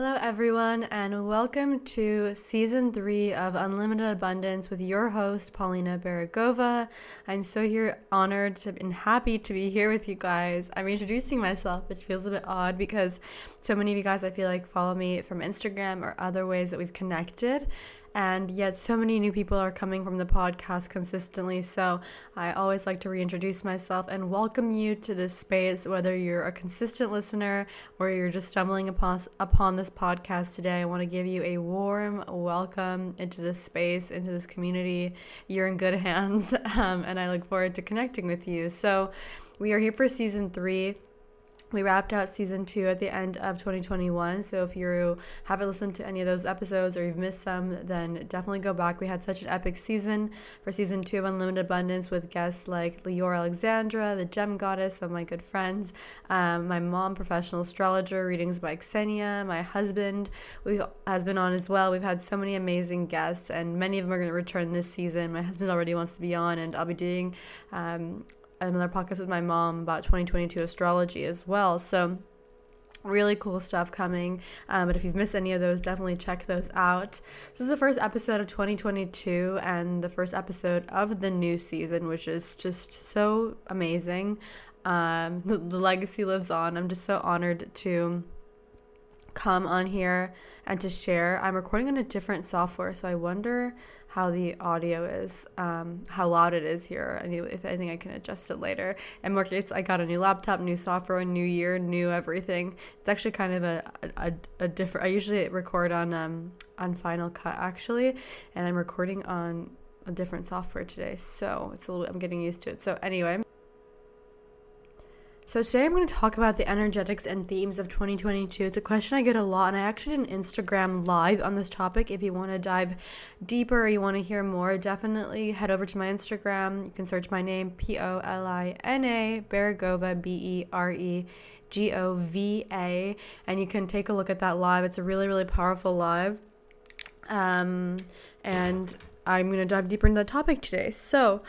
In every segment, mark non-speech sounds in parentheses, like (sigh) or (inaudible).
Hello, everyone, and welcome to season three of Unlimited Abundance with your host, Polina Beregova. I'm so here, honored to, and happy to be here with you guys. I'm introducing myself, which feels a bit odd because so many of you guys, I feel like, follow me from Instagram or other ways that we've connected and yet so many new people are coming from the podcast consistently. So i always like to reintroduce myself and welcome you to this space whether you're a consistent listener or you're just stumbling upon upon this podcast today. I want to give you a warm welcome into this space into this community. You're in good (laughs) hands um, and i look forward to connecting with you. So we are here for season three we wrapped out season two at the end of 2021. So if you haven't listened to any of those episodes or you've missed some, then definitely go back. We had such an epic season for season two of Unlimited Abundance with guests like Leora Alexandra, the Gem Goddess, of my good friends, um, my mom, professional astrologer, readings by Xenia, my husband we has been on as well. We've had so many amazing guests, and many of them are going to return this season. My husband already wants to be on, and I'll be doing um, another podcast with my mom about 2022 astrology as well. So really cool stuff coming. Um, but if you've missed any of those, definitely check those out. This is the first episode of 2022 and the first episode of the new season, which is just so amazing. Um, the, (laughs) the legacy lives on. I'm just so honored to come on here and to share. I'm recording on a different software, so I wonder how the audio is, um, how loud it is here. I if I think I can adjust it later. And more case, I got a new laptop, new software, new year, new everything. It's actually kind of a a, a different. I usually record on um on Final Cut actually, and I'm recording on a different software today, so it's a little. I'm getting used to it. So anyway. So today I'm going to talk about the energetics and themes of 2022. It's a question I get a lot, and I actually did an Instagram live on this topic. If you want to dive deeper or you want to hear more, definitely head over to my Instagram. You can search my name, P O L I N A, Beregova, B E R E. G O V A, and you can take a look at that live. It's a really, really powerful live. Um, and I'm going to dive deeper into the topic today. So,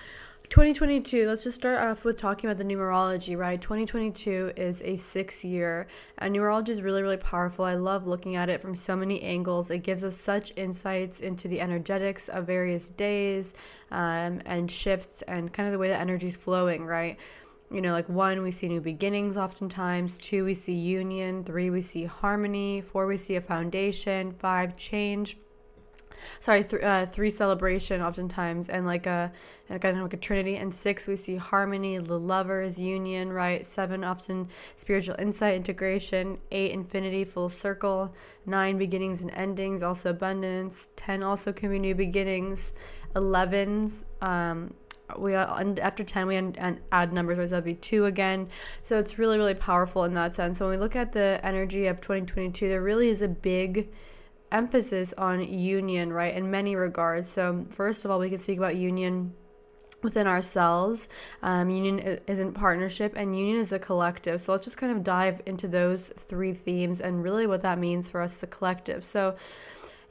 2022, let's just start off with talking about the numerology, right? 2022 is a six year, and numerology is really, really powerful. I love looking at it from so many angles. It gives us such insights into the energetics of various days um, and shifts and kind of the way the energy is flowing, right? You know, like one, we see new beginnings oftentimes, two, we see union, three, we see harmony, four, we see a foundation, five, change sorry, th- uh, three celebration oftentimes, and like a kind of like a trinity. And six, we see harmony, the lovers, union, right? Seven, often spiritual insight, integration. Eight, infinity, full circle. Nine, beginnings and endings, also abundance. Ten, also can be new beginnings. Elevens, um, we are after 10 we add numbers right that'd be 2 again so it's really really powerful in that sense so when we look at the energy of 2022 there really is a big emphasis on union, right, in many regards. So, first of all, we can speak about union within ourselves. Um, union isn't partnership, and union is a collective. So, let's just kind of dive into those three themes and really what that means for us as a collective. So,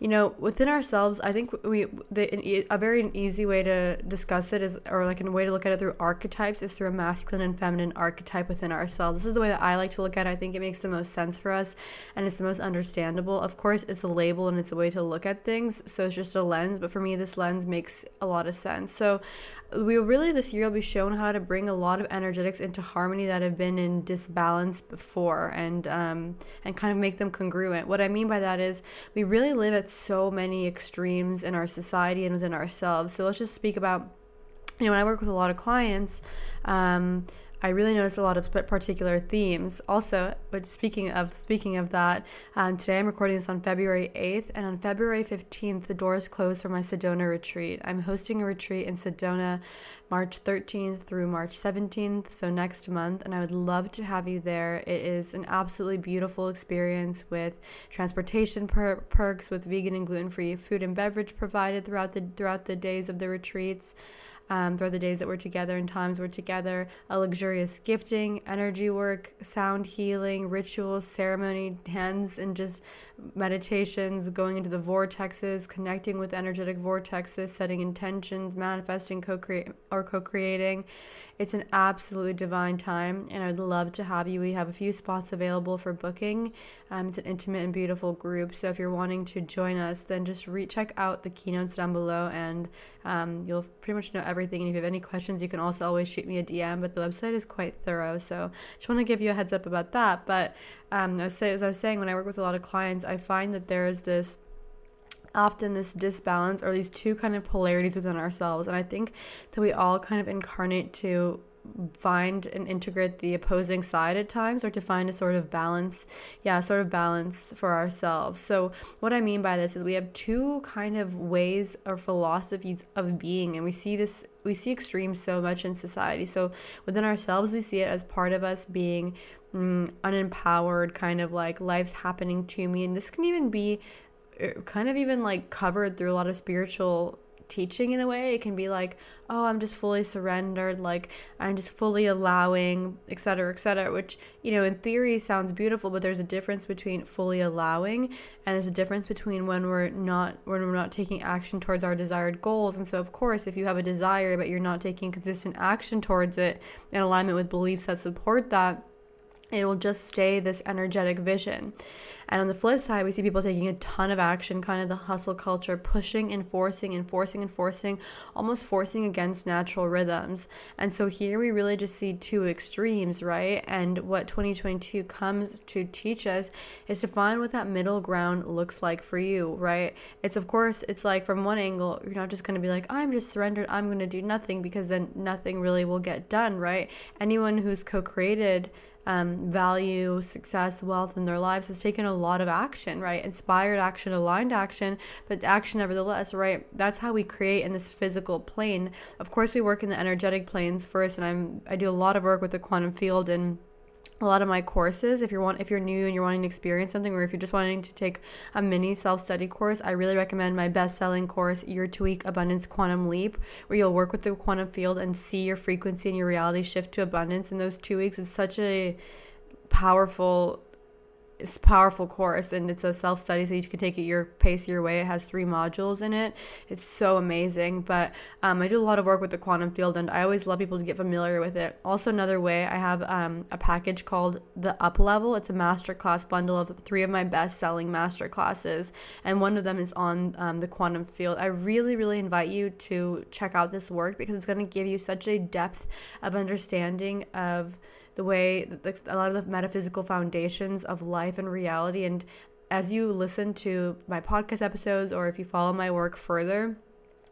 you know, within ourselves, I think we the, a very easy way to discuss it is, or like a way to look at it through archetypes is through a masculine and feminine archetype within ourselves. This is the way that I like to look at it. I think it makes the most sense for us, and it's the most understandable. Of course, it's a label and it's a way to look at things, so it's just a lens. But for me, this lens makes a lot of sense. So we really this year will be shown how to bring a lot of energetics into harmony that have been in disbalance before and um, and kind of make them congruent. What i mean by that is we really live at so many extremes in our society and within ourselves. So let's just speak about you know when i work with a lot of clients um, I really noticed a lot of particular themes. Also, but speaking of speaking of that, um, today I'm recording this on February 8th, and on February 15th, the doors close for my Sedona retreat. I'm hosting a retreat in Sedona, March 13th through March 17th, so next month, and I would love to have you there. It is an absolutely beautiful experience with transportation per- perks, with vegan and gluten-free food and beverage provided throughout the throughout the days of the retreats um, throughout the days that we're together and times we're together, a luxurious gifting, energy work, sound healing, rituals, ceremony, hands, and just meditations, going into the vortexes, connecting with energetic vortexes, setting intentions, manifesting, co-create or co-creating It's an absolutely divine time, and I'd love to have you. We have a few spots available for booking. Um, it's an intimate and beautiful group. So if you're wanting to join us, then just re- check out the keynotes down below, and um, you'll pretty much know everything. And if you have any questions, you can also always shoot me a DM. But the website is quite thorough, so just want to give you a heads up about that. But um, as I was saying, when I work with a lot of clients, I find that there is this often this disbalance or these two kind of polarities within ourselves. And I think that we all kind of incarnate to find and integrate the opposing side at times or to find a sort of balance yeah sort of balance for ourselves. So what i mean by this is we have two kind of ways or philosophies of being and we see this we see extremes so much in society. So within ourselves we see it as part of us being mm, unempowered kind of like life's happening to me. And this can even be kind of even like covered through a lot of spiritual teaching in a way. It can be like oh i'm just fully surrendered like i'm just fully allowing etc etc which you know in theory sounds beautiful but there's a difference between fully allowing and there's a difference between when we're not when we're not taking action towards our desired goals. And so of course if you have a desire but you're not taking consistent action towards it in alignment with beliefs that support that it will just stay this energetic vision. And on the flip side, we see people taking a ton of action, kind of the hustle culture, pushing and forcing and forcing and forcing, almost forcing against natural rhythms. And so here we really just see two extremes, right? And what 2022 comes to teach us is to find what that middle ground looks like for you, right? It's of course, it's like from one angle, you're not just going to be like, I'm just surrendered, I'm going to do nothing because then nothing really will get done, right? Anyone who's co created um, value, success, wealth in their lives has taken a lot of action, right? Inspired action, aligned action, but action nevertheless, right? That's how we create in this physical plane. Of course, we work in the energetic planes first, and I'm I do a lot of work with the quantum field and a lot of my courses if you're want if you're new and you're wanting to experience something or if you're just wanting to take a mini self-study course i really recommend my best-selling course Two Week abundance quantum leap where you'll work with the quantum field and see your frequency and your reality shift to abundance. In those two weeks it's such a powerful powerful course and it's a self study so you can take it your pace your way. It has three modules in it. It's so amazing but um, i do a lot of work with the quantum field and i always love people to get familiar with it. Also another way i have um, a package called the up level. It's a masterclass bundle of three of my best selling master classes and one of them is on um, the quantum field. I really really invite you to check out this work because it's going to give you such a depth of understanding of the way the, a lot of the metaphysical foundations of life and reality. And as you listen to my podcast episodes or if you follow my work further,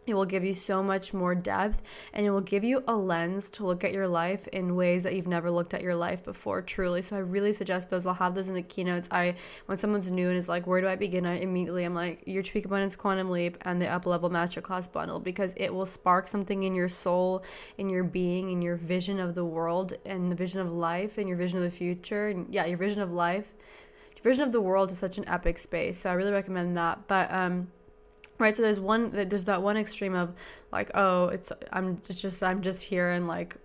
it will give you so much more depth and it will give you a lens to look at your life in ways that you've never looked at your life before truly. So i really suggest those. I'll have those in the keynotes. I when someone's new and is like where do i begin? I immediately i'm like Two Week abundance quantum leap and the up level masterclass bundle because it will spark something in your soul in your being in your vision of the world and the vision of life and your vision of the future. And yeah your vision of life your vision of the world is such an epic space. So i really recommend that. But um right so there's one there's that one extreme of like oh it's i'm it's just i'm just here and like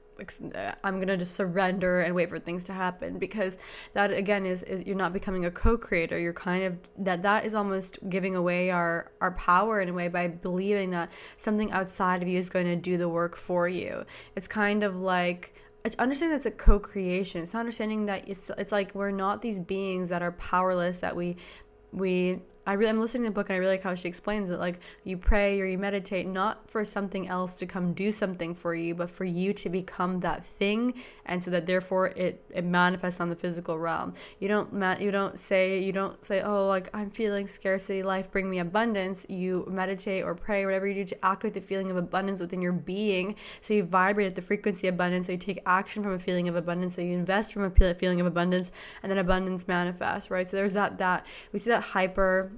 uh, I'm gonna just surrender and wait for things to happen because that again is, is you're not becoming a co-creator. You're kind of that that is almost giving away our our power in a way by believing that something outside of you is going to do the work for you. It's kind of like it's understanding that it's a co-creation. It's understanding that it's it's like we're not these beings that are powerless that we we I really, I'm listening to the book and I really like how she explains it. Like you pray or you meditate not for something else to come do something for you, but for you to become that thing, and so that therefore it, it manifests on the physical realm. You don't you don't say you don't say oh like I'm feeling scarcity, life bring me abundance. You meditate or pray whatever you do to activate the feeling of abundance within your being. So you vibrate at the frequency of abundance. So you take action from a feeling of abundance. So you invest from a feeling of abundance, and then abundance manifests. Right. So there's that that we see that hyper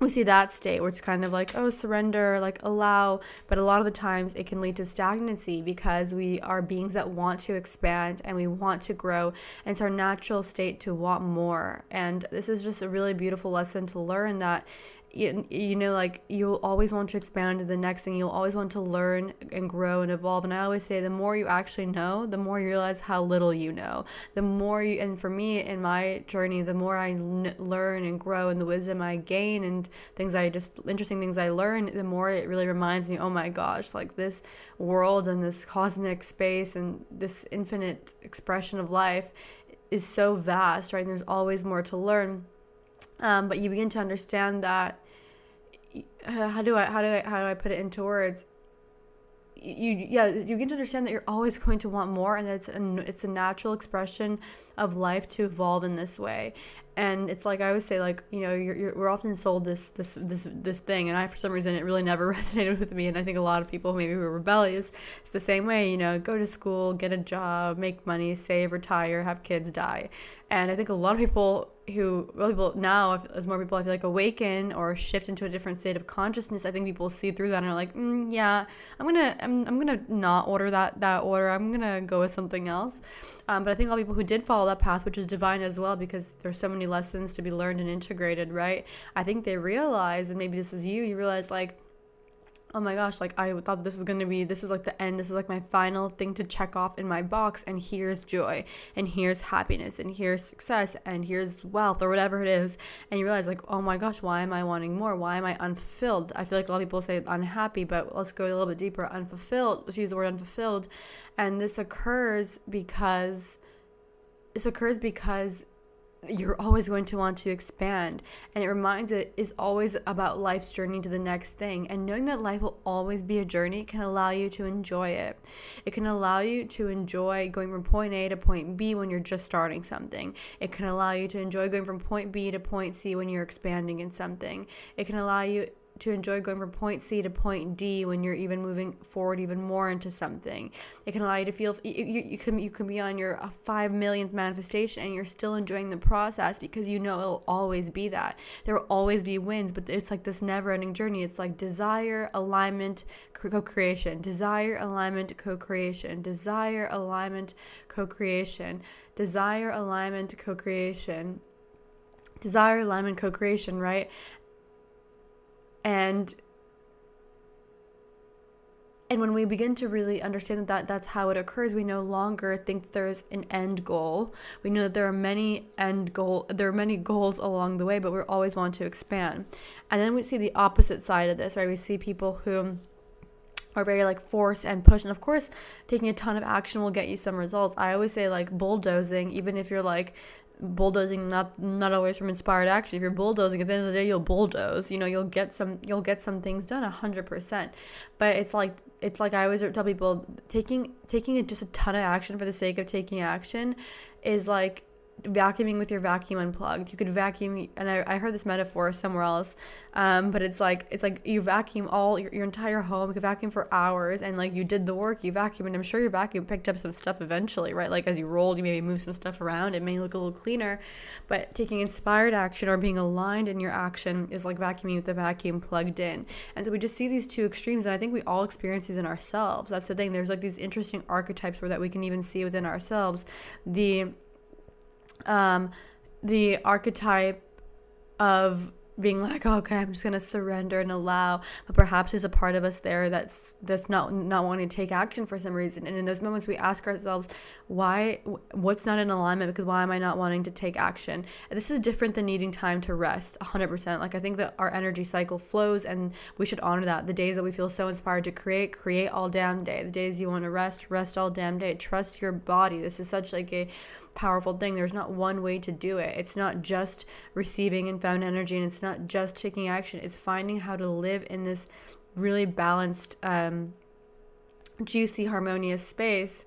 we see that state where it's kind of like oh surrender like allow but a lot of the times it can lead to stagnancy because we are beings that want to expand and we want to grow. And it's our natural state to want more. And this is just a really beautiful lesson to learn that you, you know like you'll always want to expand to the next thing. You'll always want to learn and grow and evolve. And i always say the more you actually know the more you realize how little you know. The more you and for me in my journey the more I n- learn and grow and the wisdom i gain and things i just interesting things i learn the more it really reminds me oh my gosh like this world and this cosmic space and this infinite expression of life is so vast right? And there's always more to learn um, but you begin to understand that uh, how do I how do I how do I put it into words? You yeah you begin to understand that you're always going to want more, and it's a it's a natural expression of life to evolve in this way. And it's like I always say, like you know, you're, you're, we're often sold this this this this thing, and I for some reason it really never (laughs) resonated with me. And I think a lot of people maybe who are rebellious, it's the same way. You know, go to school, get a job, make money, save, retire, have kids, die. And I think a lot of people who people now as more people I feel like awaken or shift into a different state of consciousness I think people see through that and are like mm, yeah I'm gonna I'm, I'm gonna not order that that order I'm gonna go with something else um, but I think a lot of people who did follow that path which is divine as well because there's so many lessons to be learned and integrated right I think they realize and maybe this was you you realize like oh my gosh, like I thought this was gonna be, this is like the end, this is like my final thing to check off in my box, and here's joy, and here's happiness, and here's success, and here's wealth, or whatever it is. And you realize, like, oh my gosh, why am I wanting more? Why am I unfulfilled? I feel like a lot of people say unhappy, but let's go a little bit deeper. Unfulfilled, let's use the word unfulfilled. And this occurs because, this occurs because you're always going to want to expand. And it reminds it is always about life's journey to the next thing. And knowing that life will always be a journey can allow you to enjoy it. It can allow you to enjoy going from point A to point B when you're just starting something. It can allow you to enjoy going from point B to point C when you're expanding in something. It can allow you to enjoy going from point C to point D when you're even moving forward even more into something. It can allow you to feel you, you, can you can be on your uh, five millionth manifestation and you're still enjoying the process because you know it'll always be that. There will always be wins, but it's like this never-ending journey. It's like desire, alignment, co-creation, desire, alignment, co-creation, desire, alignment, co-creation, desire, alignment, co-creation desire alignment co-creation right and and when we begin to really understand that that's how it occurs we no longer think there's an end goal. We know that there are many end goal there are many goals along the way but we're always want to expand. And then we see the opposite side of this right? We see people who are very like force and push. And of course taking a ton of action will get you some results. I always say like bulldozing even if you're like bulldozing not not always from inspired action. If you're bulldozing at the end of the day you'll bulldoze. You know you'll get some you'll get some things done 100% but it's like it's like i always tell people taking taking just a ton of action for the sake of taking action is like vacuuming with your vacuum unplugged. You could vacuum, and I, I heard this metaphor somewhere else, um, but it's like it's like you vacuum all your, your entire home. You could vacuum for hours, and like you did the work, you vacuum, and I'm sure your vacuum picked up some stuff eventually, right? Like as you rolled, you maybe moved some stuff around. It may look a little cleaner, but taking inspired action or being aligned in your action is like vacuuming with the vacuum plugged in. And so we just see these two extremes, and I think we all experience these in ourselves. That's the thing. There's like these interesting archetypes where that we can even see within ourselves. The um, the archetype of being like, (laughs) okay, I'm just gonna surrender and allow. But perhaps there's a part of us there that's that's not not wanting to take action for some reason. And in those moments, we ask ourselves, why? What's not in alignment? Because why am I not wanting to take action? And this is different than needing time to rest. 100%. Like I think that our energy cycle flows, and we should honor that. The days that we feel so inspired to create, create all damn day. The days you want to rest, rest all damn day. Trust your body. This is such like a powerful thing. There's not one way to do it. It's not just receiving and found energy, and it's not just taking action. It's finding how to live in this really balanced, um, juicy, harmonious space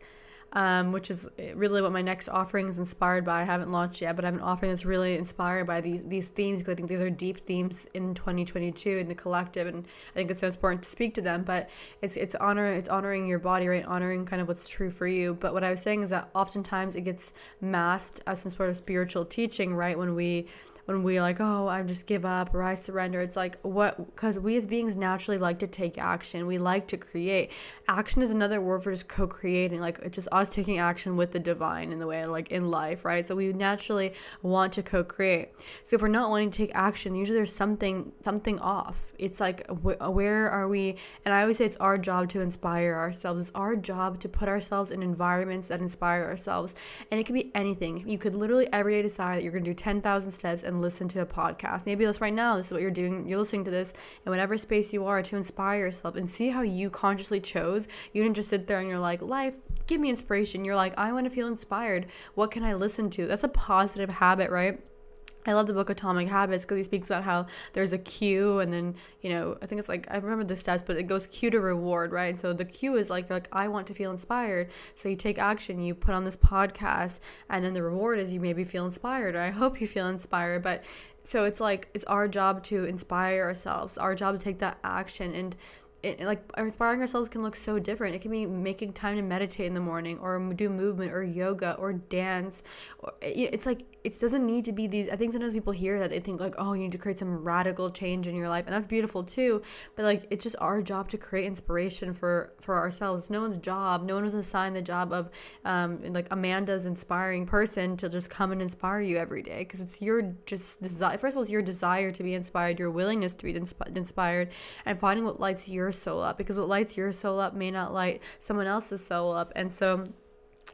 um, which is really what my next offering is inspired by. I haven't launched yet, but I have an offering that's really inspired by these these themes because I think these are deep themes in 2022 in the collective, and I think it's so important to speak to them. But it's it's honor it's honoring your body, right? Honoring kind of what's true for you. But what I was saying is that oftentimes it gets masked as some sort of spiritual teaching, right? When we when we like, oh, I just give up or I surrender. It's like what because we as beings naturally like to take action. We like to create. Action is another word for just co-creating. Like it's just us taking action with the divine in the way like in life, right? So we naturally want to co-create. So if we're not wanting to take action, usually there's something something off. It's like wh- where are we? And I always say it's our job to inspire ourselves. It's our job to put ourselves in environments that inspire ourselves. And it could be anything. You could literally every day decide that you're going to do 10,000 steps and listen to a podcast. Maybe this right now, this is what you're doing. You're listening to this in whatever space you are to inspire yourself and see how you consciously chose. You didn't just sit there and you're like, life, give me inspiration. You're like, I want to feel inspired. What can I listen to? That's a positive habit, right? I love the book Atomic Habits because he speaks about how there's a cue and then, you know, I think it's like I remember the stats, but it goes cue to reward, right? So the cue is like like I want to feel inspired. So you take action, you put on this podcast, and then the reward is you maybe feel inspired or I hope you feel inspired. But so it's like it's our job to inspire ourselves, our job to take that action and it, like inspiring ourselves can look so different. It can be making time to meditate in the morning, or do movement, or yoga, or dance. Or it's like it doesn't need to be these. I think sometimes people hear that they think like, oh, you need to create some radical change in your life, and that's beautiful too. But like, it's just our job to create inspiration for for ourselves. no one's job. No one was assigned the job of um, like Amanda's inspiring person to just come and inspire you every day because it's your just desire. First of all, it's your desire to be inspired, your willingness to be insp- inspired, and finding what lights your soul up because what lights your soul up may not light someone else's soul up. And so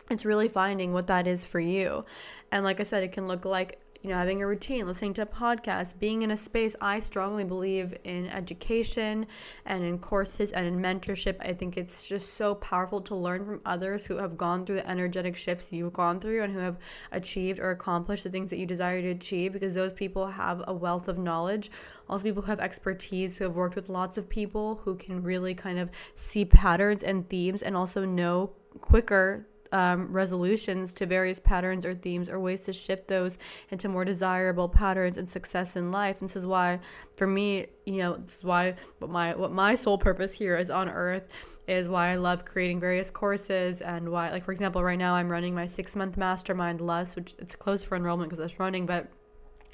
it's really finding what that is for you. And like I said, it can look like you know, having a routine, listening to a podcast, being in a space. I strongly believe in education and in courses and in mentorship. I think it's just so powerful to learn from others who have gone through the energetic shifts you've gone through and who have achieved or accomplished the things that you desire to achieve because those people have a wealth of knowledge. Also, people who have expertise, who have worked with lots of people, who can really kind of see patterns and themes and also know quicker um, resolutions to various patterns or themes or ways to shift those into more desirable patterns and success in life. And this is why, for me, you know, this is why what my what my sole purpose here is on Earth is why I love creating various courses and why, like for example, right now I'm running my six month mastermind less, which it's closed for enrollment because it's running, but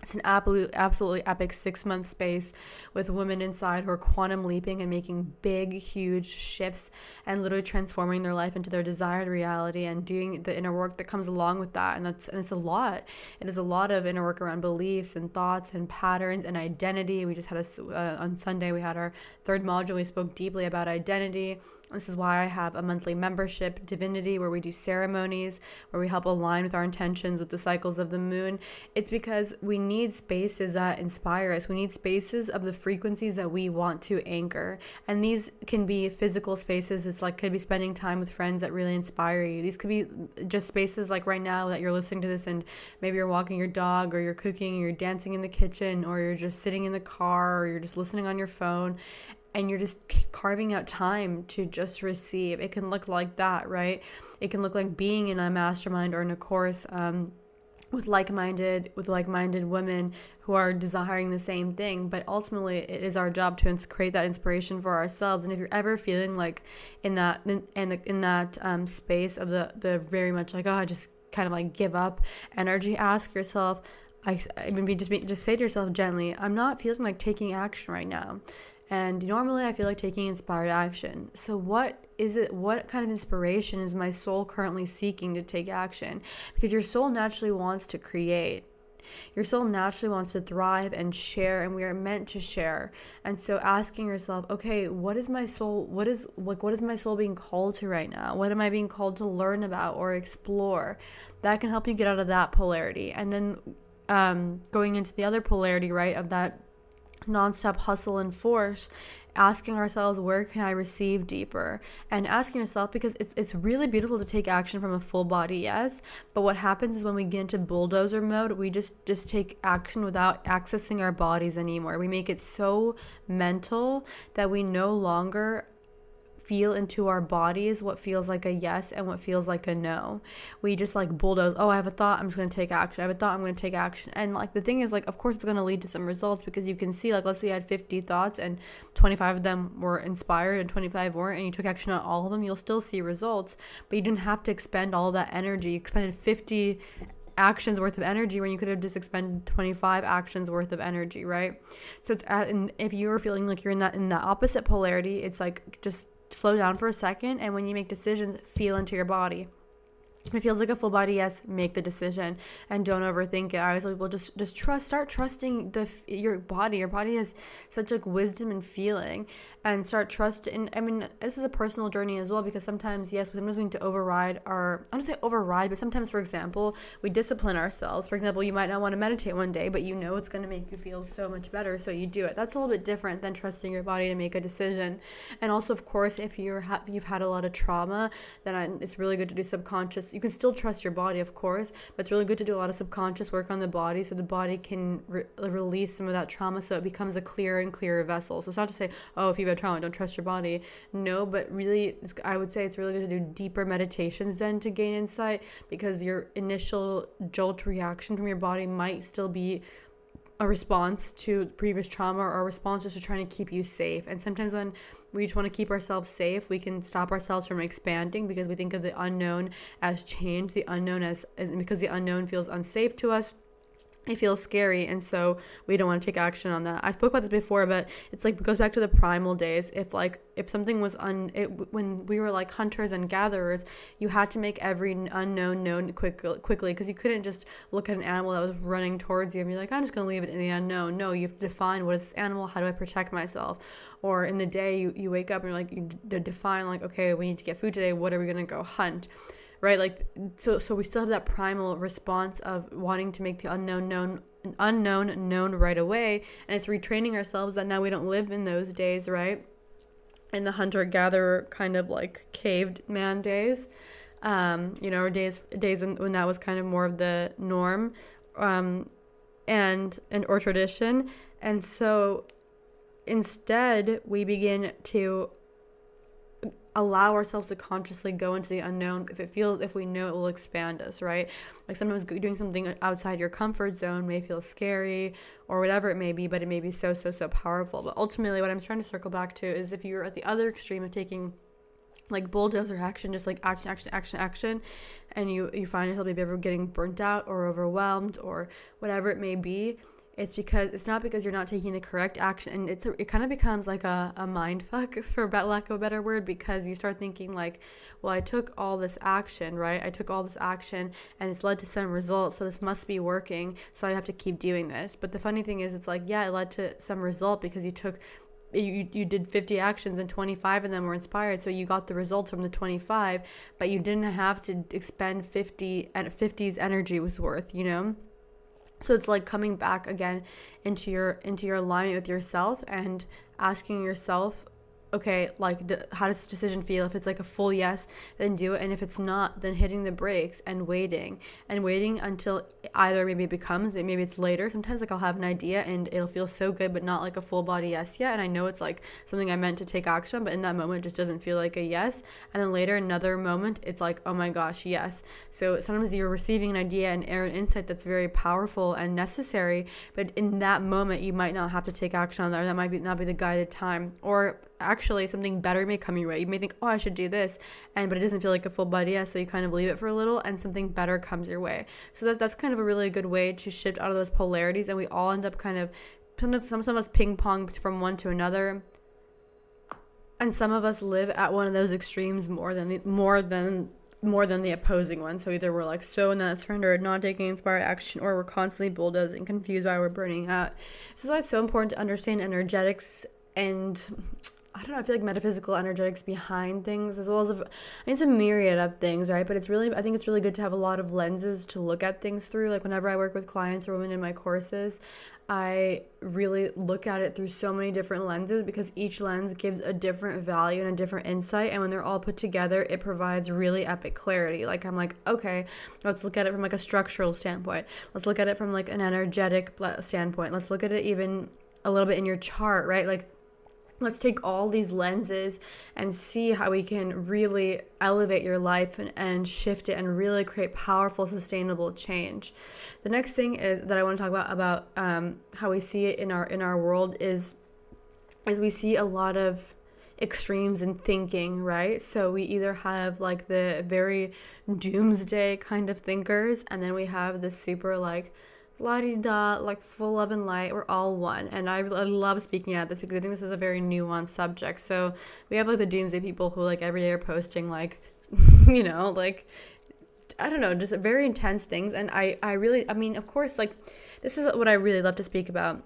it's an absolutely epic six month space with women inside who are quantum leaping and making big, huge shifts and literally transforming their life into their desired reality and doing the inner work that comes along with that. And that's and it's a lot. It is a lot of inner work around beliefs and thoughts and patterns and identity. We just had a uh, on Sunday we had our third module. We spoke deeply about identity this is why I have a monthly membership, Divinity, where we do ceremonies, where we help align with our intentions with the cycles of the moon. It's because we need spaces that inspire us. We need spaces of the frequencies that we want to anchor. And these can be physical spaces. It's like could be spending time with friends that really inspire you. These could be just spaces like right now that you're listening to this and maybe you're walking your dog or you're cooking or you're dancing in the kitchen or you're just sitting in the car or you're just listening on your phone and you're just carving out time to just receive. It can look like that, right? It can look like being in a mastermind or in a course um, with like-minded with like-minded women who are desiring the same thing. But ultimately, it is our job to create that inspiration for ourselves. And if you're ever feeling like in that in, in, that um, space of the the very much like oh I just kind of like give up energy, ask yourself. I, I mean, just be, just say to yourself gently, I'm not feeling like taking action right now. And normally I feel like taking inspired action. So, what is it? What kind of inspiration is my soul currently seeking to take action? Because your soul naturally wants to create. Your soul naturally wants to thrive and share, and we are meant to share. And so, asking yourself, okay, what is my soul? What is like? What is my soul being called to right now? What am I being called to learn about or explore? That can help you get out of that polarity, and then um, going into the other polarity, right, of that nonstop hustle and force asking ourselves where can i receive deeper? And asking yourself because it's, it's really beautiful to take action from a full body yes but what happens is when we get into bulldozer mode we just just take action without accessing our bodies anymore. We make it so mental that we no longer feel into our bodies what feels like a yes and what feels like a no. We just like bulldoze, oh, I have a thought, I'm just to take action. I have a thought, I'm to take action. And like the thing is, like, of course, it's to lead to some results because you can see, like, let's say you had 50 thoughts and 25 of them were inspired and 25 weren't, and you took action on all of them, you'll still see results, but you didn't have to expend all that energy. You expended 50 actions worth of energy when you could have just expended 25 actions worth of energy, right? So it's at, and if you're feeling like you're in that in the opposite polarity, it's like just slow down for a second and when you make decisions, feel into your body it feels like a full body yes make the decision and don't overthink it. I always like well just just trust start trusting the your body. Your body has such like wisdom and feeling and start trusting i mean this is a personal journey as well because sometimes yes sometimes we need to override our i don't say override but sometimes for example we discipline ourselves. For example you might not want to meditate one day but you know it's going to make you feel so much better so you do it. That's a little bit different than trusting your body to make a decision. And also of course if you're ha- you've had a lot of trauma then I, it's really good to do subconscious you can still trust your body, of course, but it's really good to do a lot of subconscious work on the body so the body can re- release some of that trauma so it becomes a clearer and clearer vessel. So it's not to say, oh, if you've had trauma, don't trust your body. No, but really, I would say it's really good to do deeper meditations then to gain insight because your initial jolt reaction from your body might still be a response to previous trauma or a response just to trying to keep you safe. And sometimes when we just want to keep ourselves safe, we can stop ourselves from expanding because we think of the unknown as change, the unknown as, as because the unknown feels unsafe to us it feels scary and so we don't want to take action on that. I spoke about this before but it's like it goes back to the primal days. If like if something was un it, when we were like hunters and gatherers you had to make every unknown known quick, quickly because you couldn't just look at an animal that was running towards you and be like i'm just going to leave it in the unknown. No you have to define what is this animal how do i protect myself? Or in the day you, you wake up and you're like you define like okay we need to get food today. What are we going to go hunt right? Like so so we still have that primal response of wanting to make the unknown known unknown known right away. And it's retraining ourselves that now we don't live in those days right? In the hunter gatherer kind of like caved man days. Um you know or days days when, when that was kind of more of the norm. Um and and or tradition. And so instead we begin to allow ourselves to consciously go into the unknown if it feels if we know it will expand us right? Like sometimes doing something outside your comfort zone may feel scary or whatever it may be but it may be so so so powerful. But ultimately what i'm trying to circle back to is if you're at the other extreme of taking like bulldozer action just like action action action action and you you find yourself maybe ever getting burnt out or overwhelmed or whatever it may be it's because it's not because you're not taking the correct action and it's a, it kind of becomes like a, a mind (laughs) fuck for lack of a better word because you start thinking like well i took all this action right? I took all this action and it's led to some results so this must be working so i have to keep doing this. But the funny thing is it's like yeah it led to some result because you took you, you did 50 actions and 25 of them were inspired so you got the results from the 25 but you didn't have to expend 50 and 50's energy was worth you know so it's like coming back again into your into your alignment with yourself and asking yourself okay, like, d- how does this decision feel? If it's like a full yes, then do it. And if it's not, then hitting the brakes and waiting and waiting until either maybe it becomes, maybe it's later. Sometimes, like, I'll have an idea and it'll feel so good, but not like a full body yes yet. And I know it's like something I meant to take action, but in that moment, it just doesn't feel like a yes. And then later, another moment, it's like, oh my gosh, yes. So sometimes you're receiving an idea and an insight that's very powerful and necessary, but in that moment, you might not have to take action on that, or that might be not be the guided time. Or actually something better may come your way. You may think, oh, I should do this, and but it doesn't feel like a full body yes, so you kind of leave it for a little, and something better comes your way. So that's that's kind of a really good way to shift out of those polarities, and we all end up kind of sometimes some of us ping pong from one to another. And some of us live at one of those extremes more than more than more than the opposing one. So either we're like so in that surrender, not taking inspired action, or we're constantly bulldozing, and confused why we're burning out. This is why it's so important to understand energetics and I don't know, I feel like metaphysical energetics behind things as well as, mean, it's a myriad of things, right? But it's really, I think it's really good to have a lot of lenses to look at things through. Like whenever I work with clients or women in my courses, I really look at it through so many different lenses because each lens gives a different value and a different insight. And when they're all put together, it provides really epic clarity. Like, I'm like, okay, let's look at it from like a structural standpoint. Let's look at it from like an energetic standpoint. Let's look at it even a little bit in your chart, right? Like, let's take all these lenses and see how we can really elevate your life and, and shift it and really create powerful sustainable change the next thing is that i want to talk about about um, how we see it in our in our world is is we see a lot of extremes in thinking, right? So we either have like the very doomsday kind of thinkers, and then we have the super like la di da, like full love and light. We're all one. And I, I love speaking at this because I think this is a very nuanced subject. So we have like the doomsday people who like every day are posting like, (laughs) you know, like, I don't know, just very intense things. And I, I really, I mean, of course, like, this is what I really love to speak about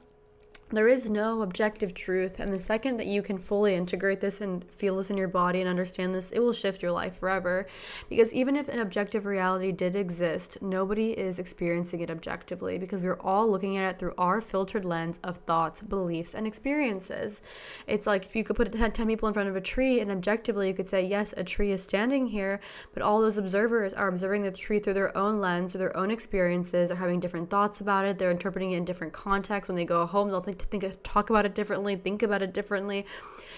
there is no objective truth and the second that you can fully integrate this and feel this in your body and understand this it will shift your life forever. Because even if an objective reality did exist nobody is experiencing it objectively because we're all looking at it through our filtered lens of thoughts beliefs and experiences. It's like you could put 10 people in front of a tree and objectively you could say yes a tree is standing here but all those observers are observing the tree through their own lens or their own experiences. They're having different thoughts about it. They're interpreting it in different contexts. When they go home they'll think think talk about it differently, think about it differently.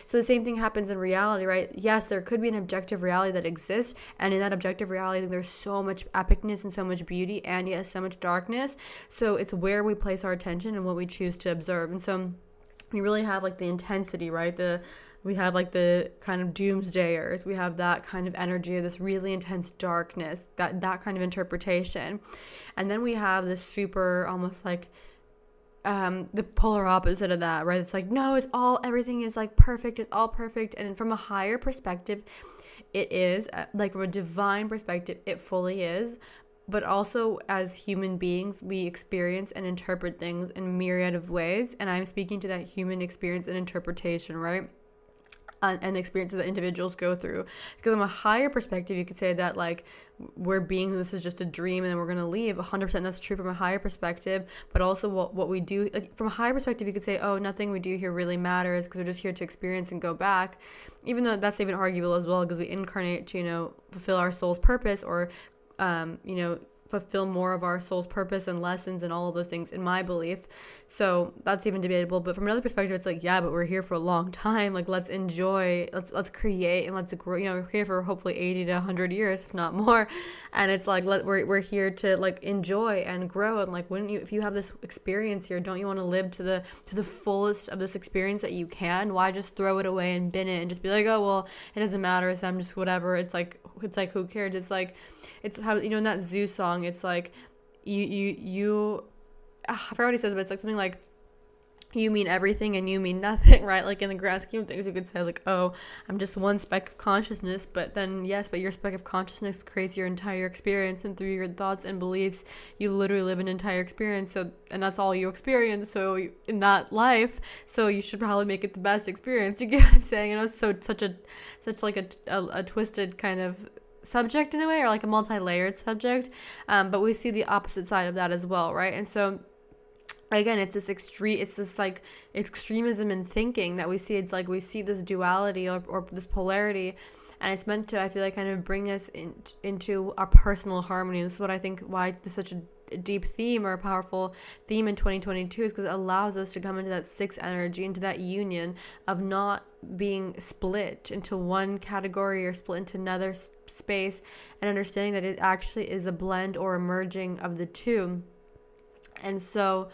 So the same thing happens in reality, right? Yes, there could be an objective reality that exists, and in that objective reality, there's so much epicness and so much beauty, and yes, so much darkness. So it's where we place our attention and what we choose to observe. And so we really have like the intensity, right? The we have like the kind of doomsdayers we have that kind of energy of this really intense darkness that that kind of interpretation and then we have this super almost like um, the polar opposite of that, right? It's like, no, it's all, everything is like perfect, it's all perfect. And from a higher perspective, it is, uh, like from a divine perspective, it fully is. But also, as human beings, we experience and interpret things in a myriad of ways. And I'm speaking to that human experience and interpretation, right? And the experiences that individuals go through. Because from a higher perspective, you could say that like we're being this is just a dream and we're gonna leave. 100% that's true from a higher perspective. But also what what we do like, from a higher perspective, you could say, oh, nothing we do here really matters because we're just here to experience and go back. Even though that's even arguable as well because we incarnate to you know fulfill our soul's purpose or um, you know fulfill more of our soul's purpose and lessons and all of those things in my belief. So that's even debatable but from another perspective it's like yeah but we're here for a long time. Like let's enjoy let's let's create and let's grow you know we're here for hopefully 80 to 100 years if not more. And it's like let we're, we're here to like enjoy and grow. And like wouldn't you if you have this experience here don't you want to live to the to the fullest of this experience that you can? Why just throw it away and bin it and just be like oh well it doesn't matter so i'm just whatever. It's like it's like who cares? It's like it's how you know in that zoo song it's like you you you I forgot what he says but it's like something like you mean everything and you mean nothing, (laughs) right? Like in the grand scheme of things, you could say like, oh, I'm just one speck of consciousness, but then yes, but your speck of consciousness creates your entire experience, and through your thoughts and beliefs, you literally live an entire experience. So, and that's all you experience. So in that life, so you should probably make it the best experience. (laughs) You get what I'm saying? You know, so such a, such like a, a, a twisted kind of subject in a way, or like a multi-layered subject. Um, but we see the opposite side of that as well, right? And so again it's this extreme it's this like extremism in thinking that we see it's like we see this duality or, or this polarity and it's meant to i feel like kind of bring us in, into our personal harmony. This is what i think why this is such a deep theme or a powerful theme in 2022 is because it allows us to come into that sixth energy into that union of not being split into one category or split into another space and understanding that it actually is a blend or a merging of the two. And so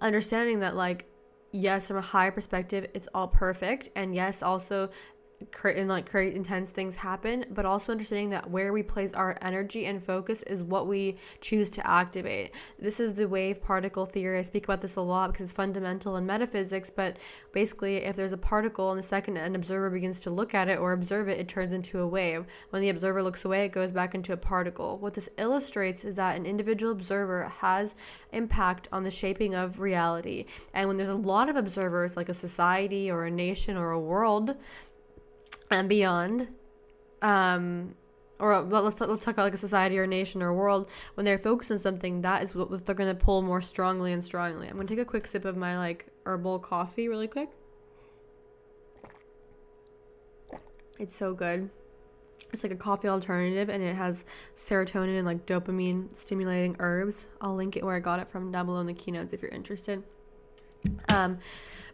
understanding that like yes from a higher perspective it's all perfect and yes also and like create intense things happen but also understanding that where we place our energy and focus is what we choose to activate. This is the wave particle theory i speak about this a lot because it's fundamental in metaphysics but basically if there's a particle and the second an observer begins to look at it or observe it it turns into a wave. When the observer looks away it goes back into a particle. What this illustrates is that an individual observer has impact on the shaping of reality. And when there's a lot of observers like a society or a nation or a world and beyond um or let's let's talk about like a society or a nation or a world when they're focused on something that is what they're going to pull more strongly and strongly. I'm going to take a quick sip of my like herbal coffee really quick. It's so good. It's like a coffee alternative and it has serotonin and like dopamine stimulating herbs. I'll link it where i got it from down below in the keynotes if you're interested. Um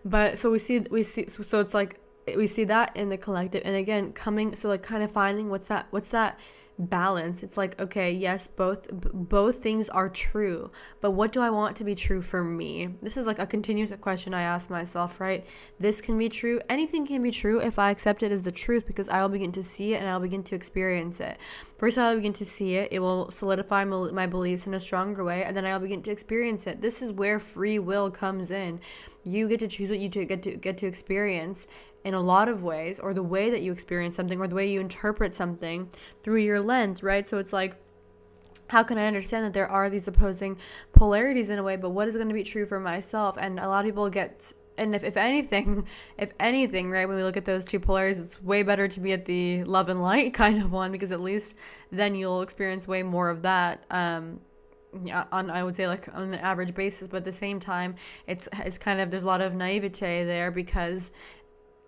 but so we see we see so, so it's like we see that in the collective and again coming so like kind of finding what's that what's that balance. It's like, okay, yes, both both things are true, but what do I want to be true for me? This is like a continuous question I ask myself, right? This can be true. Anything can be true if I accept it as the truth because I will begin to see it and I'll begin to experience it. First, I'll begin to see it. It will solidify my beliefs in a stronger way, and then I'll begin to experience it. This is where free will comes in. You get to choose what you get to get to experience, in a lot of ways, or the way that you experience something, or the way you interpret something through your lens, right? So it's like, how can I understand that there are these opposing polarities in a way, but what is going to be true for myself? And a lot of people get and if, if anything, (laughs) if anything, right, when we look at those two polarities, it's way better to be at the love and light (laughs) kind of one because at least then you'll experience way more of that. Um, on I would say like on an average basis, but at the same time, it's it's kind of there's a lot of naivete there because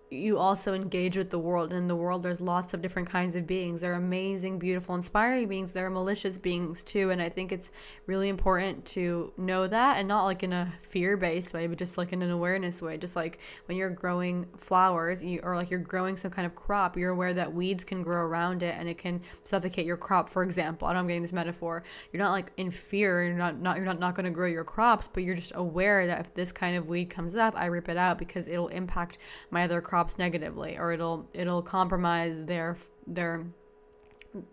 you also engage with the world. And in the world, there's lots of different kinds of beings. There are amazing, beautiful, inspiring beings. There are malicious beings too. And I think it's really important to know that and not like in a fear based way, but just like in an awareness way. Just like when you're growing flowers you, or like you're growing some kind of crop, you're aware that weeds can grow around it and it can suffocate your crop, for example. I know I'm getting this metaphor. You're not like in fear, you're not, not you're not, not going to grow your crops, but you're just aware that if this kind of weed comes up, I rip it out because it'll impact my other crops crops negatively or it'll it'll compromise their their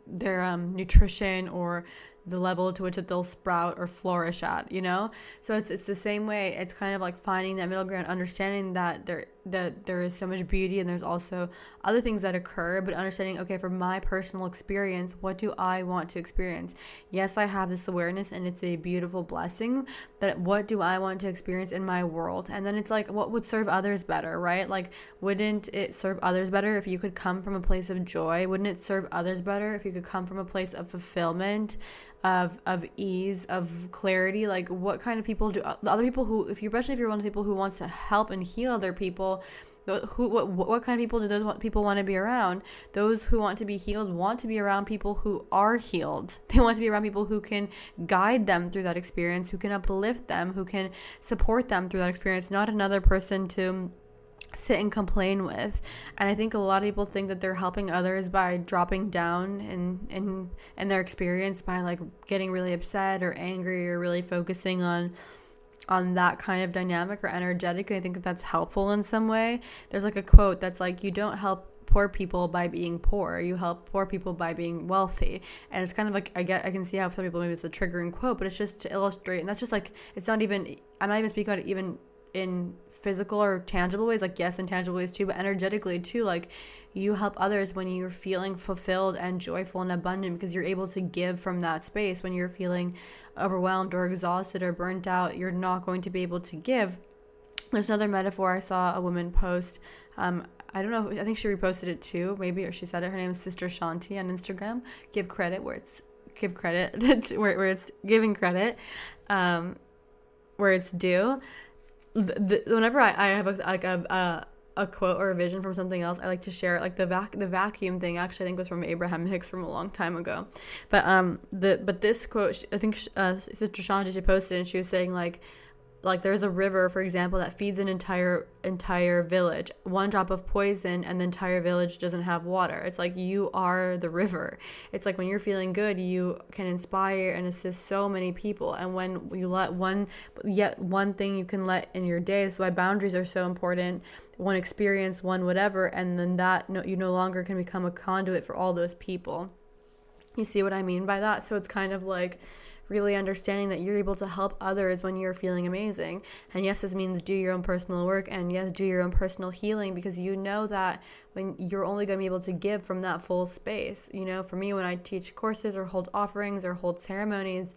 their um, nutrition or the level to which they'll sprout or flourish at, you know? So it's it's the same way. It's kind of like finding that middle ground, understanding that there that there is so much beauty and there's also other things that occur, but understanding, okay, from my personal experience, what do I want to experience? Yes, I have this awareness and it's a beautiful blessing, but what do I want to experience in my world? And then it's like what would serve others better, right? Like wouldn't it serve others better if you could come from a place of joy? Wouldn't it serve others better if you could come from a place of fulfillment? of of ease of clarity like what kind of people do the other people who if you're especially if you're one of the people who wants to help and heal other people who what, what kind of people do those people want to be around? Those who want to be healed want to be around people who are healed. (laughs) They want to be around people who can guide them through that experience who can uplift them who can support them through that experience not another person to sit and complain with. And i think a lot of people think that they're helping others by dropping down in in in their experience by like getting really upset or angry or really focusing on on that kind of dynamic or energetic i think that that's helpful in some way. There's like a quote that's like you don't help poor people by being poor. You help poor people by being wealthy. And it's kind of like i get i can see how some people maybe it's a triggering quote but it's just to illustrate and that's just like it's not even i'm not even speaking about it even in physical or tangible ways like yes in tangible ways too but energetically too like you help others when you're feeling fulfilled and joyful and abundant because you're able to give from that space when you're feeling overwhelmed or exhausted or burnt out you're not going to be able to give there's another metaphor i saw a woman post um, I don't know. I think she reposted it too, maybe, or she said it. Her name is Sister Shanti on Instagram. Give credit where it's give credit (laughs) where, where it's giving credit, um, where it's due the, whenever I, I have a, like a, a, a quote or a vision from something else, I like to share it. Like the vac the vacuum thing, actually, I think was from Abraham Hicks from a long time ago. But um the but this quote, I think uh, Sister Shanta she posted, and she was saying like like there's a river for example that feeds an entire entire village. One drop of poison and the entire village doesn't have water. It's like you are the river. It's like when you're feeling good you can inspire and assist so many people. And when you let one yet one thing you can let in your day is why boundaries are so important one experience one whatever and then that no, you no longer can become a conduit for all those people. You see what i mean by that? So it's kind of like really understanding that you're able to help others when you're feeling amazing. And yes, this means do your own personal work and yes, do your own personal healing because you know that when you're only going to be able to give from that full space. You know, for me, when I teach courses or hold offerings or hold ceremonies,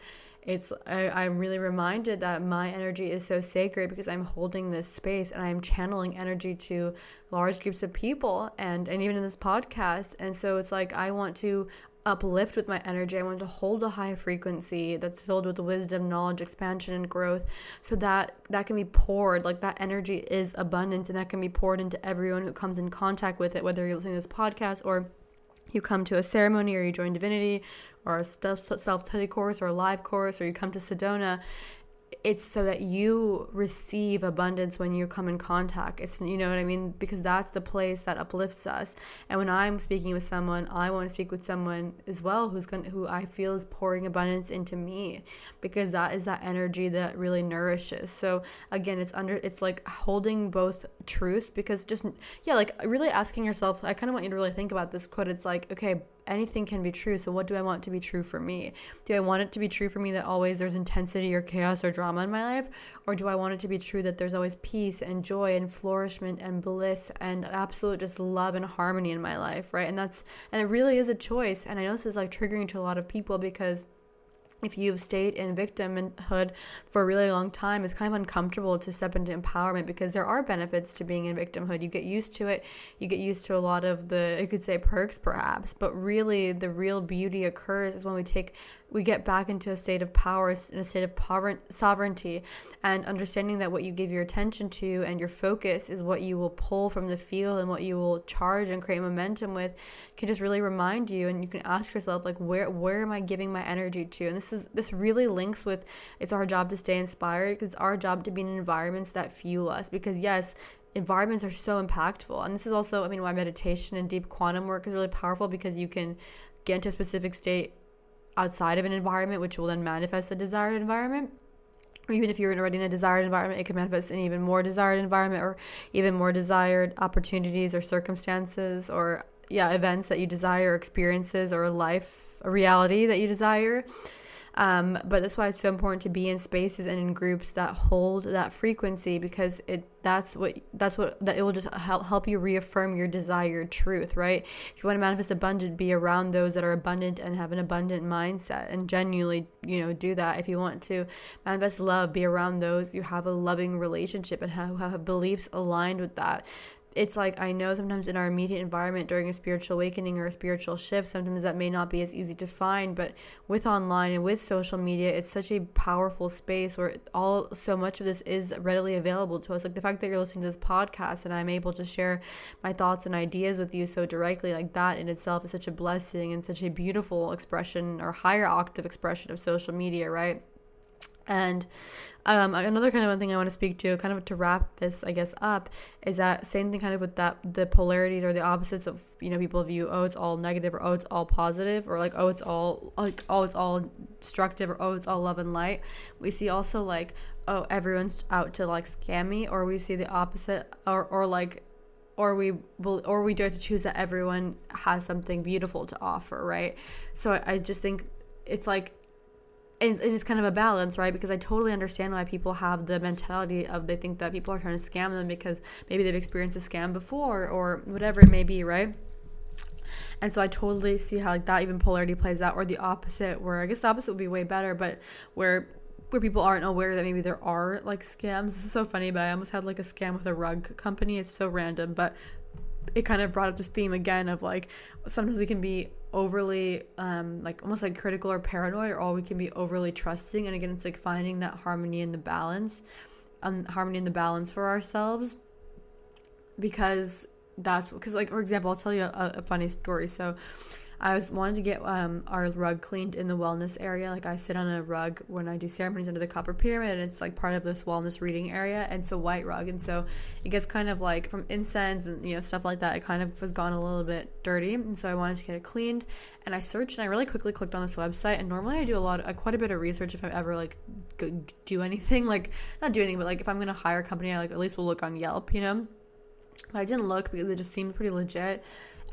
it's I, am really reminded that my energy is so sacred because I'm holding this space and I'm channeling energy to large groups of people and and even in this podcast and so it's like I want to uplift with my energy. I want to hold a high frequency that's filled with wisdom, knowledge, expansion, and growth so that that can be poured. Like that energy is abundant and that can be poured into everyone who comes in contact with it, whether you're listening to this podcast or you come to a ceremony or you join divinity or a self study course or a live course or you come to Sedona it's so that you receive abundance when you come in contact. It's you know what I mean because that's the place that uplifts us. And when I'm speaking with someone, I want to speak with someone as well who's going who I feel is pouring abundance into me because that is that energy that really nourishes. So again, it's under it's like holding both truth because just yeah, like really asking yourself, I kind of want you to really think about this quote. It's like, okay, anything can be true. So, what do I want to be true for me? Do I want it to be true for me that always there's intensity or chaos or drama in my life? Or do I want it to be true that there's always peace and joy and flourishment and bliss and absolute just love and harmony in my life, right? And that's, and it really is a choice. And I know this is like triggering to a lot of people because if you've stayed in victimhood for a really long time, it's kind of uncomfortable to step into empowerment because there are benefits to being in victimhood. You get used to it, you get used to a lot of the, you could say, perks perhaps, but really the real beauty occurs is when we take we get back into a state of power, in a state of sovereignty, and understanding that what you give your attention to and your focus is what you will pull from the field and what you will charge and create momentum with can just really remind you. And you can ask yourself, like, where where am I giving my energy to? And this is this really links with it's our job to stay inspired because it's our job to be in environments that fuel us. Because yes, environments are so impactful. And this is also, I mean, why meditation and deep quantum work is really powerful because you can get into a specific state outside of an environment, which will then manifest a desired environment. Or even if you're already in a desired environment, it can manifest an even more desired environment or even more desired opportunities or circumstances or yeah, events that you desire, experiences or life, a reality that you desire. Um, but that's why it's so important to be in spaces and in groups that hold that frequency because it that's what that's what that it will just help help you reaffirm your desired truth, right? If you want to manifest abundant, be around those that are abundant and have an abundant mindset and genuinely, you know, do that. If you want to manifest love, be around those you have a loving relationship and have, have beliefs aligned with that it's like I know sometimes in our immediate environment during a spiritual awakening or a spiritual shift, sometimes that may not be as easy to find. But with online and with social media, it's such a powerful space where all so much of this is readily available to us. Like the fact that you're listening to this podcast and I'm able to share my thoughts and ideas with you so directly, like that in itself is such a blessing and such a beautiful expression or higher octave expression of social media, right? And um, another kind of one thing I want to speak to, kind of to wrap this, I guess, up, is that same thing kind of with that the polarities or the opposites of you know people view oh it's all negative or oh it's all positive or like oh it's all like oh it's all destructive or oh it's all love and light. We see also like oh everyone's out to like scam me, or we see the opposite, or or like or we will or we dare to choose that everyone has something beautiful to offer right so I, I just think it's like and, it's kind of a balance, right? Because I totally understand why people have the mentality of they think that people are trying to scam them because maybe they've experienced a scam before or whatever it may be, right? And so I totally see how like that even polarity plays out, or the opposite, where I guess the opposite would be way better, but where where people aren't aware that maybe there are like scams. This is so funny, but I almost had like a scam with a rug company. It's so random, but it kind of brought up this theme again of like sometimes we can be overly um like almost like critical or paranoid or all we can be overly trusting. And again it's like finding that harmony in the balance um harmony in the balance for ourselves. Because that's because like for example i'll tell you a, a funny story. So I was wanted to get um, our rug cleaned in the wellness area. Like I sit on a rug when I do ceremonies under the copper pyramid, and it's like part of this wellness reading area. And it's a white rug, and so it gets kind of like from incense and you know stuff like that. It kind of has gone a little bit dirty, and so I wanted to get it cleaned. And I searched, and I really quickly clicked on this website. And normally I do a lot, of, uh, quite a bit of research if I ever like do anything, (laughs) like not do anything, but like if I'm gonna hire a company, I like at least will look on Yelp, you know. But I didn't look because it just seemed pretty legit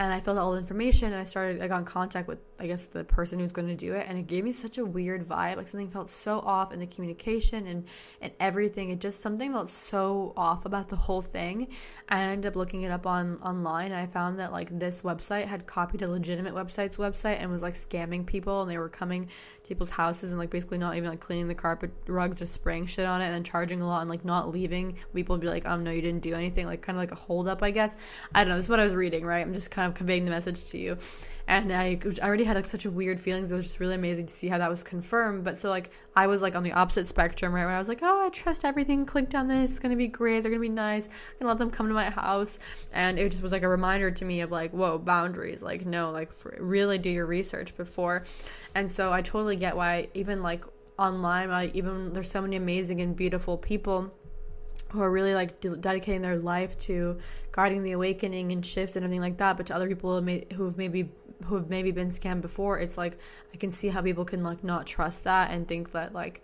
and I filled out all the information and I started I got in contact with I guess the person who's going to do it and it gave me such a weird vibe like something felt so off in the communication and and everything. It just something felt so off about the whole thing I ended up looking it up on online and I found that like this website had copied a legitimate website's website and was like scamming people and they were coming people's houses and like basically not even like cleaning the carpet rug just spraying shit on it and then charging a lot and like not leaving people would be like um no you didn't do anything. Like kind of like a hold up I guess. I don't know. This is what I was reading right? I'm just kind of conveying the message to you and I, I already had like such a weird feelings. It was just really amazing to see how that was confirmed. But so like i was like on the opposite spectrum right where i was like oh i trust everything. Clicked on this. It's gonna be great. They're gonna be nice. I'm gonna let them come to my house. And it just was like a reminder to me of like whoa boundaries. Like no like really do your research before. And so i totally get why even like online. Like even there's so many amazing and beautiful people who are really like de- dedicating their life to guarding the awakening and shifts and everything like that. But to other people who have maybe who have maybe been scammed before, it's like I can see how people can like not trust that and think that like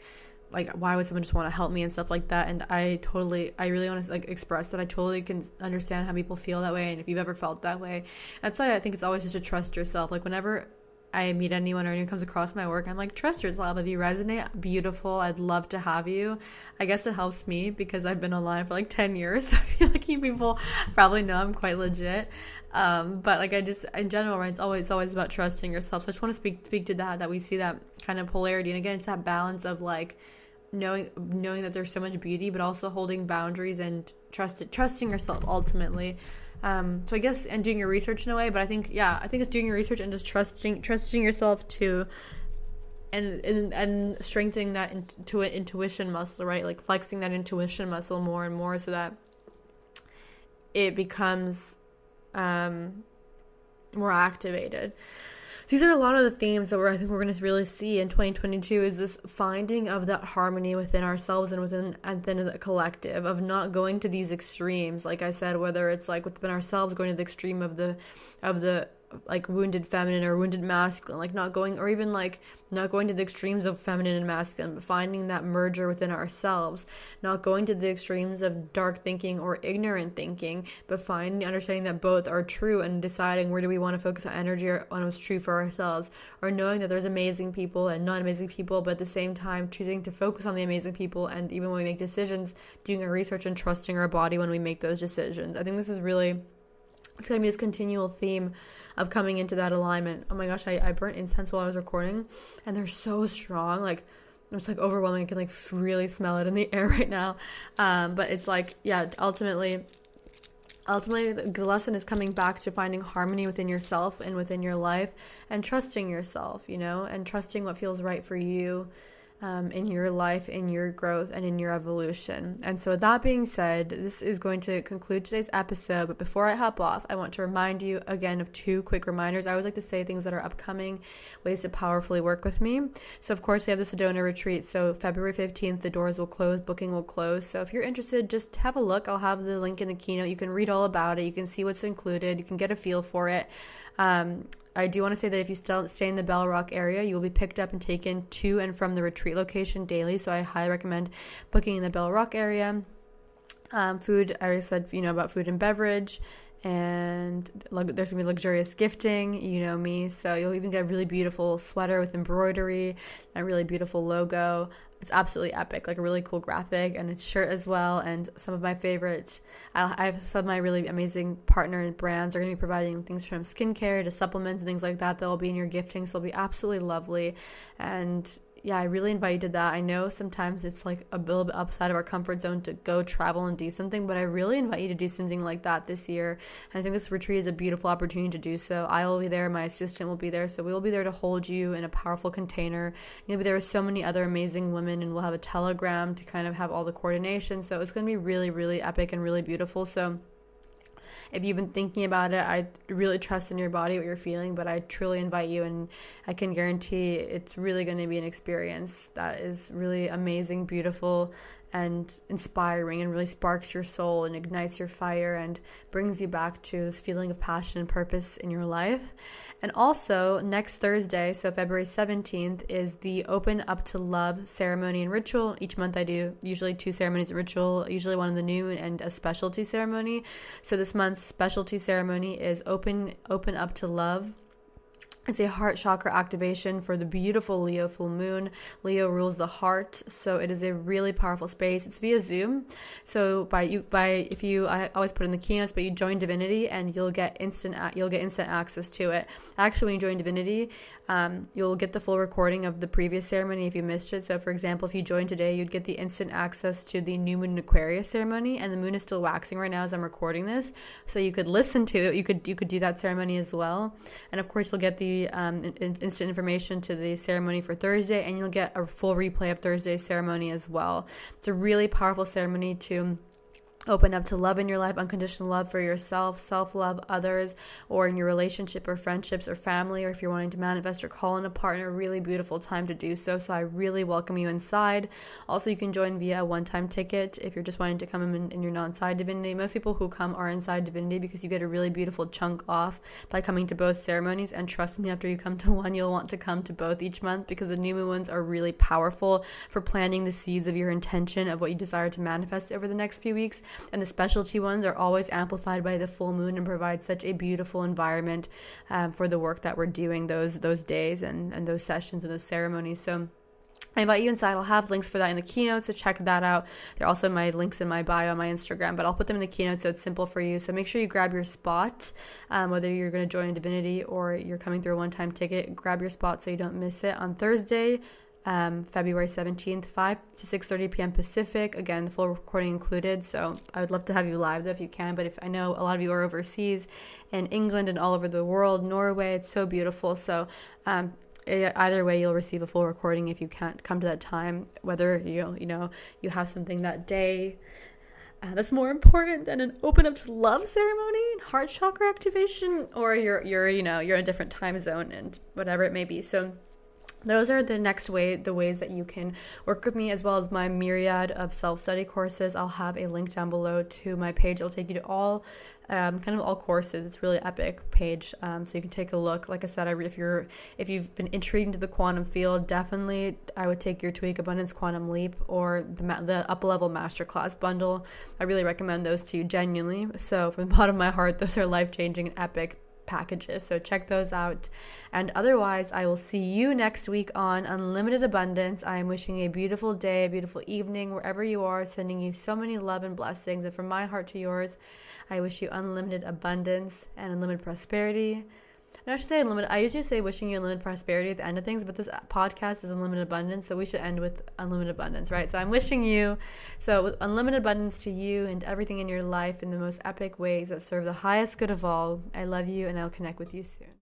like why would someone just want to help me and stuff like that? And i totally i really want to like express that i totally can understand how people feel that way and if you've ever felt that way. That's why i think it's always just to trust yourself. Like whenever I meet anyone or anyone comes across my work, I'm like, trust yourself. If you resonate, beautiful. I'd love to have you. I guess it helps me because I've been online for like 10 years. (laughs) So I feel like you people probably know I'm quite legit. Um, but like I just, in general, right, it's always, it's always about trusting yourself. So I just want to speak, speak to that, that we see that kind of polarity. And again, it's that balance of like, knowing knowing that there's so much beauty but also holding boundaries and trust trusting yourself ultimately um, so I guess and doing your research in a way, but I think yeah, I think it's doing your research and just trusting trusting yourself to and and, and strengthening that into intuition muscle, right? Like flexing that intuition muscle more and more so that it becomes um, more activated these are a lot of the themes that we're, I think we're going to really see in 2022 is this finding of that harmony within ourselves and within and then the collective of not going to these extremes. Like I said, whether it's like within ourselves going to the extreme of the of the like wounded feminine or wounded masculine like not going or even like not going to the extremes of feminine and masculine but finding that merger within ourselves. Not going to the extremes of dark thinking or ignorant thinking but finding understanding that both are true and deciding where do we want to focus our energy on what's true for ourselves. Or knowing that there's amazing people and not amazing people but at the same time choosing to focus on the amazing people and even when we make decisions doing our research and trusting our body when we make those decisions. I think this is really it's to be this continual theme of coming into that alignment. Oh my gosh, I, I burnt incense while I was recording, and they're so strong. Like, it's like overwhelming. I can like really smell it in the (laughs) air right now. Um, but it's like, yeah, ultimately, ultimately, the lesson is coming back to finding harmony within yourself and within your life and trusting yourself, you know, and trusting what feels right for you um, in your life, in your growth, and in your evolution. And so, with that being said, this is going to conclude today's episode. But before I hop off, I want to remind you again of two quick reminders. I always like to say things that are upcoming, ways to powerfully work with me. So, of course, we have the Sedona retreat. So, February 15th, the doors will close, booking will close. So, if you're interested, just have a look. I'll have the link in the keynote. You can read all about it, you can see what's included, you can get a feel for it. Um, I do want to say that if you still stay in the Bell Rock area, you will be picked up and taken to and from the retreat location daily. So I highly recommend booking in the Bell Rock area. Um, food, I already said, you know, about food and beverage. And there's gonna be luxurious gifting, you know me. So you'll even get a really beautiful sweater with embroidery, and a really beautiful logo it's absolutely epic, like a really cool graphic and a shirt as well. And some of my favorites, I have some of my really amazing partner brands are to be providing things from skincare to supplements and things like that will be in your gifting. So it'll be absolutely lovely. And yeah, I really invite you to that. I know sometimes it's like a little bit outside of our comfort zone to go travel and do something, but I really invite you to do something like that this year. And I think this retreat is a beautiful opportunity to do so. I will be there, my assistant will be there, so we will be there to hold you in a powerful container. You'll be there with so many other amazing women, and we'll have a telegram to kind of have all the coordination. So it's going to be really, really epic and really beautiful. So if you've been thinking about it, I really trust in your body, what you're feeling, but I truly invite you, and I can guarantee it's really going to be an experience that is really amazing, beautiful, and inspiring and really sparks your soul and ignites your fire and brings you back to this feeling of passion and purpose in your life. And also, next Thursday, so February 17th, is the Open Up to Love ceremony and ritual. Each month I do usually two ceremonies and ritual, usually one in the noon and a specialty ceremony. So this month's specialty ceremony is Open Open Up to Love it's a heart chakra activation for the beautiful Leo full moon. Leo rules the heart, so it is a really powerful space. It's via Zoom. So by you by if you I always put in the keynotes, but you join Divinity and you'll get instant you'll get instant access to it. Actually, when you join Divinity, um, you'll get the full recording of the previous ceremony if you missed it. So, for example, if you joined today, you'd get the instant access to the new moon Aquarius ceremony, and the moon is still waxing right now as I'm recording this. So you could listen to it. You could you could do that ceremony as well, and of course you'll get the um, in, instant information to the ceremony for Thursday, and you'll get a full replay of Thursday's ceremony as well. It's a really powerful ceremony to open up to love in your life, unconditional love for yourself, self love, others, or in your relationship or friendships or family, or if you're wanting to manifest or call in a partner, really beautiful time to do so. So I really welcome you inside. Also, you can join via a one time ticket if you're just wanting to come in and you're not inside divinity. Most people who come are inside divinity because you get a really beautiful chunk off by coming to both ceremonies. And trust me, after you come to one, you'll want to come to both each month because the new moon ones are really powerful for planting the seeds of your intention of what you desire to manifest over the next few weeks and the specialty ones are always amplified by the full moon and provide such a beautiful environment um, for the work that we're doing those those days and, and those sessions and those ceremonies. So I invite you inside. I'll have links for that in the keynote, so check that out. They're also my links in my bio on my Instagram, but I'll put them in the keynote so it's simple for you. So make sure you grab your spot, um, whether you're going to join Divinity or you're coming through a one time ticket. Grab your spot so you don't miss it on Thursday, um, February 17th, 5 to 6:30 p.m. Pacific. Again, the full recording included. So I would love to have you live though if you can. But if I know a lot of you are overseas, in England and all over the world, Norway, it's so beautiful. So um, either way, you'll receive a full recording if you can't come to that time. Whether you you know you have something that day. Uh, that's more important than an open up to love ceremony and heart chakra activation, or you're you're you know you're in a different time zone and whatever it may be. So those are the next way the ways that you can work with me as well as my myriad of self-study courses. I'll have a link down below to my page. It'll take you to all um, kind of all courses. It's really epic page um, so you can take a look. Like i said I, if you're if you've been intrigued into the quantum field definitely i would take your Two Week abundance quantum leap or the, the up level masterclass bundle. I really recommend those to you genuinely. So from the (laughs) bottom of my heart those are life changing and epic packages. So check those out. And otherwise, I will see you next week on Unlimited Abundance. I am wishing a beautiful day, a beautiful evening, wherever you are, sending you so many love and blessings. And from my heart to yours, I wish you unlimited abundance and unlimited prosperity. I should say unlimited. I usually say wishing you unlimited prosperity at the end of things, but this podcast is unlimited abundance, so we should end with unlimited abundance, right? So I'm wishing you so unlimited abundance to you and everything in your life in the most epic ways that serve the highest good of all. I love you, and I'll connect with you soon.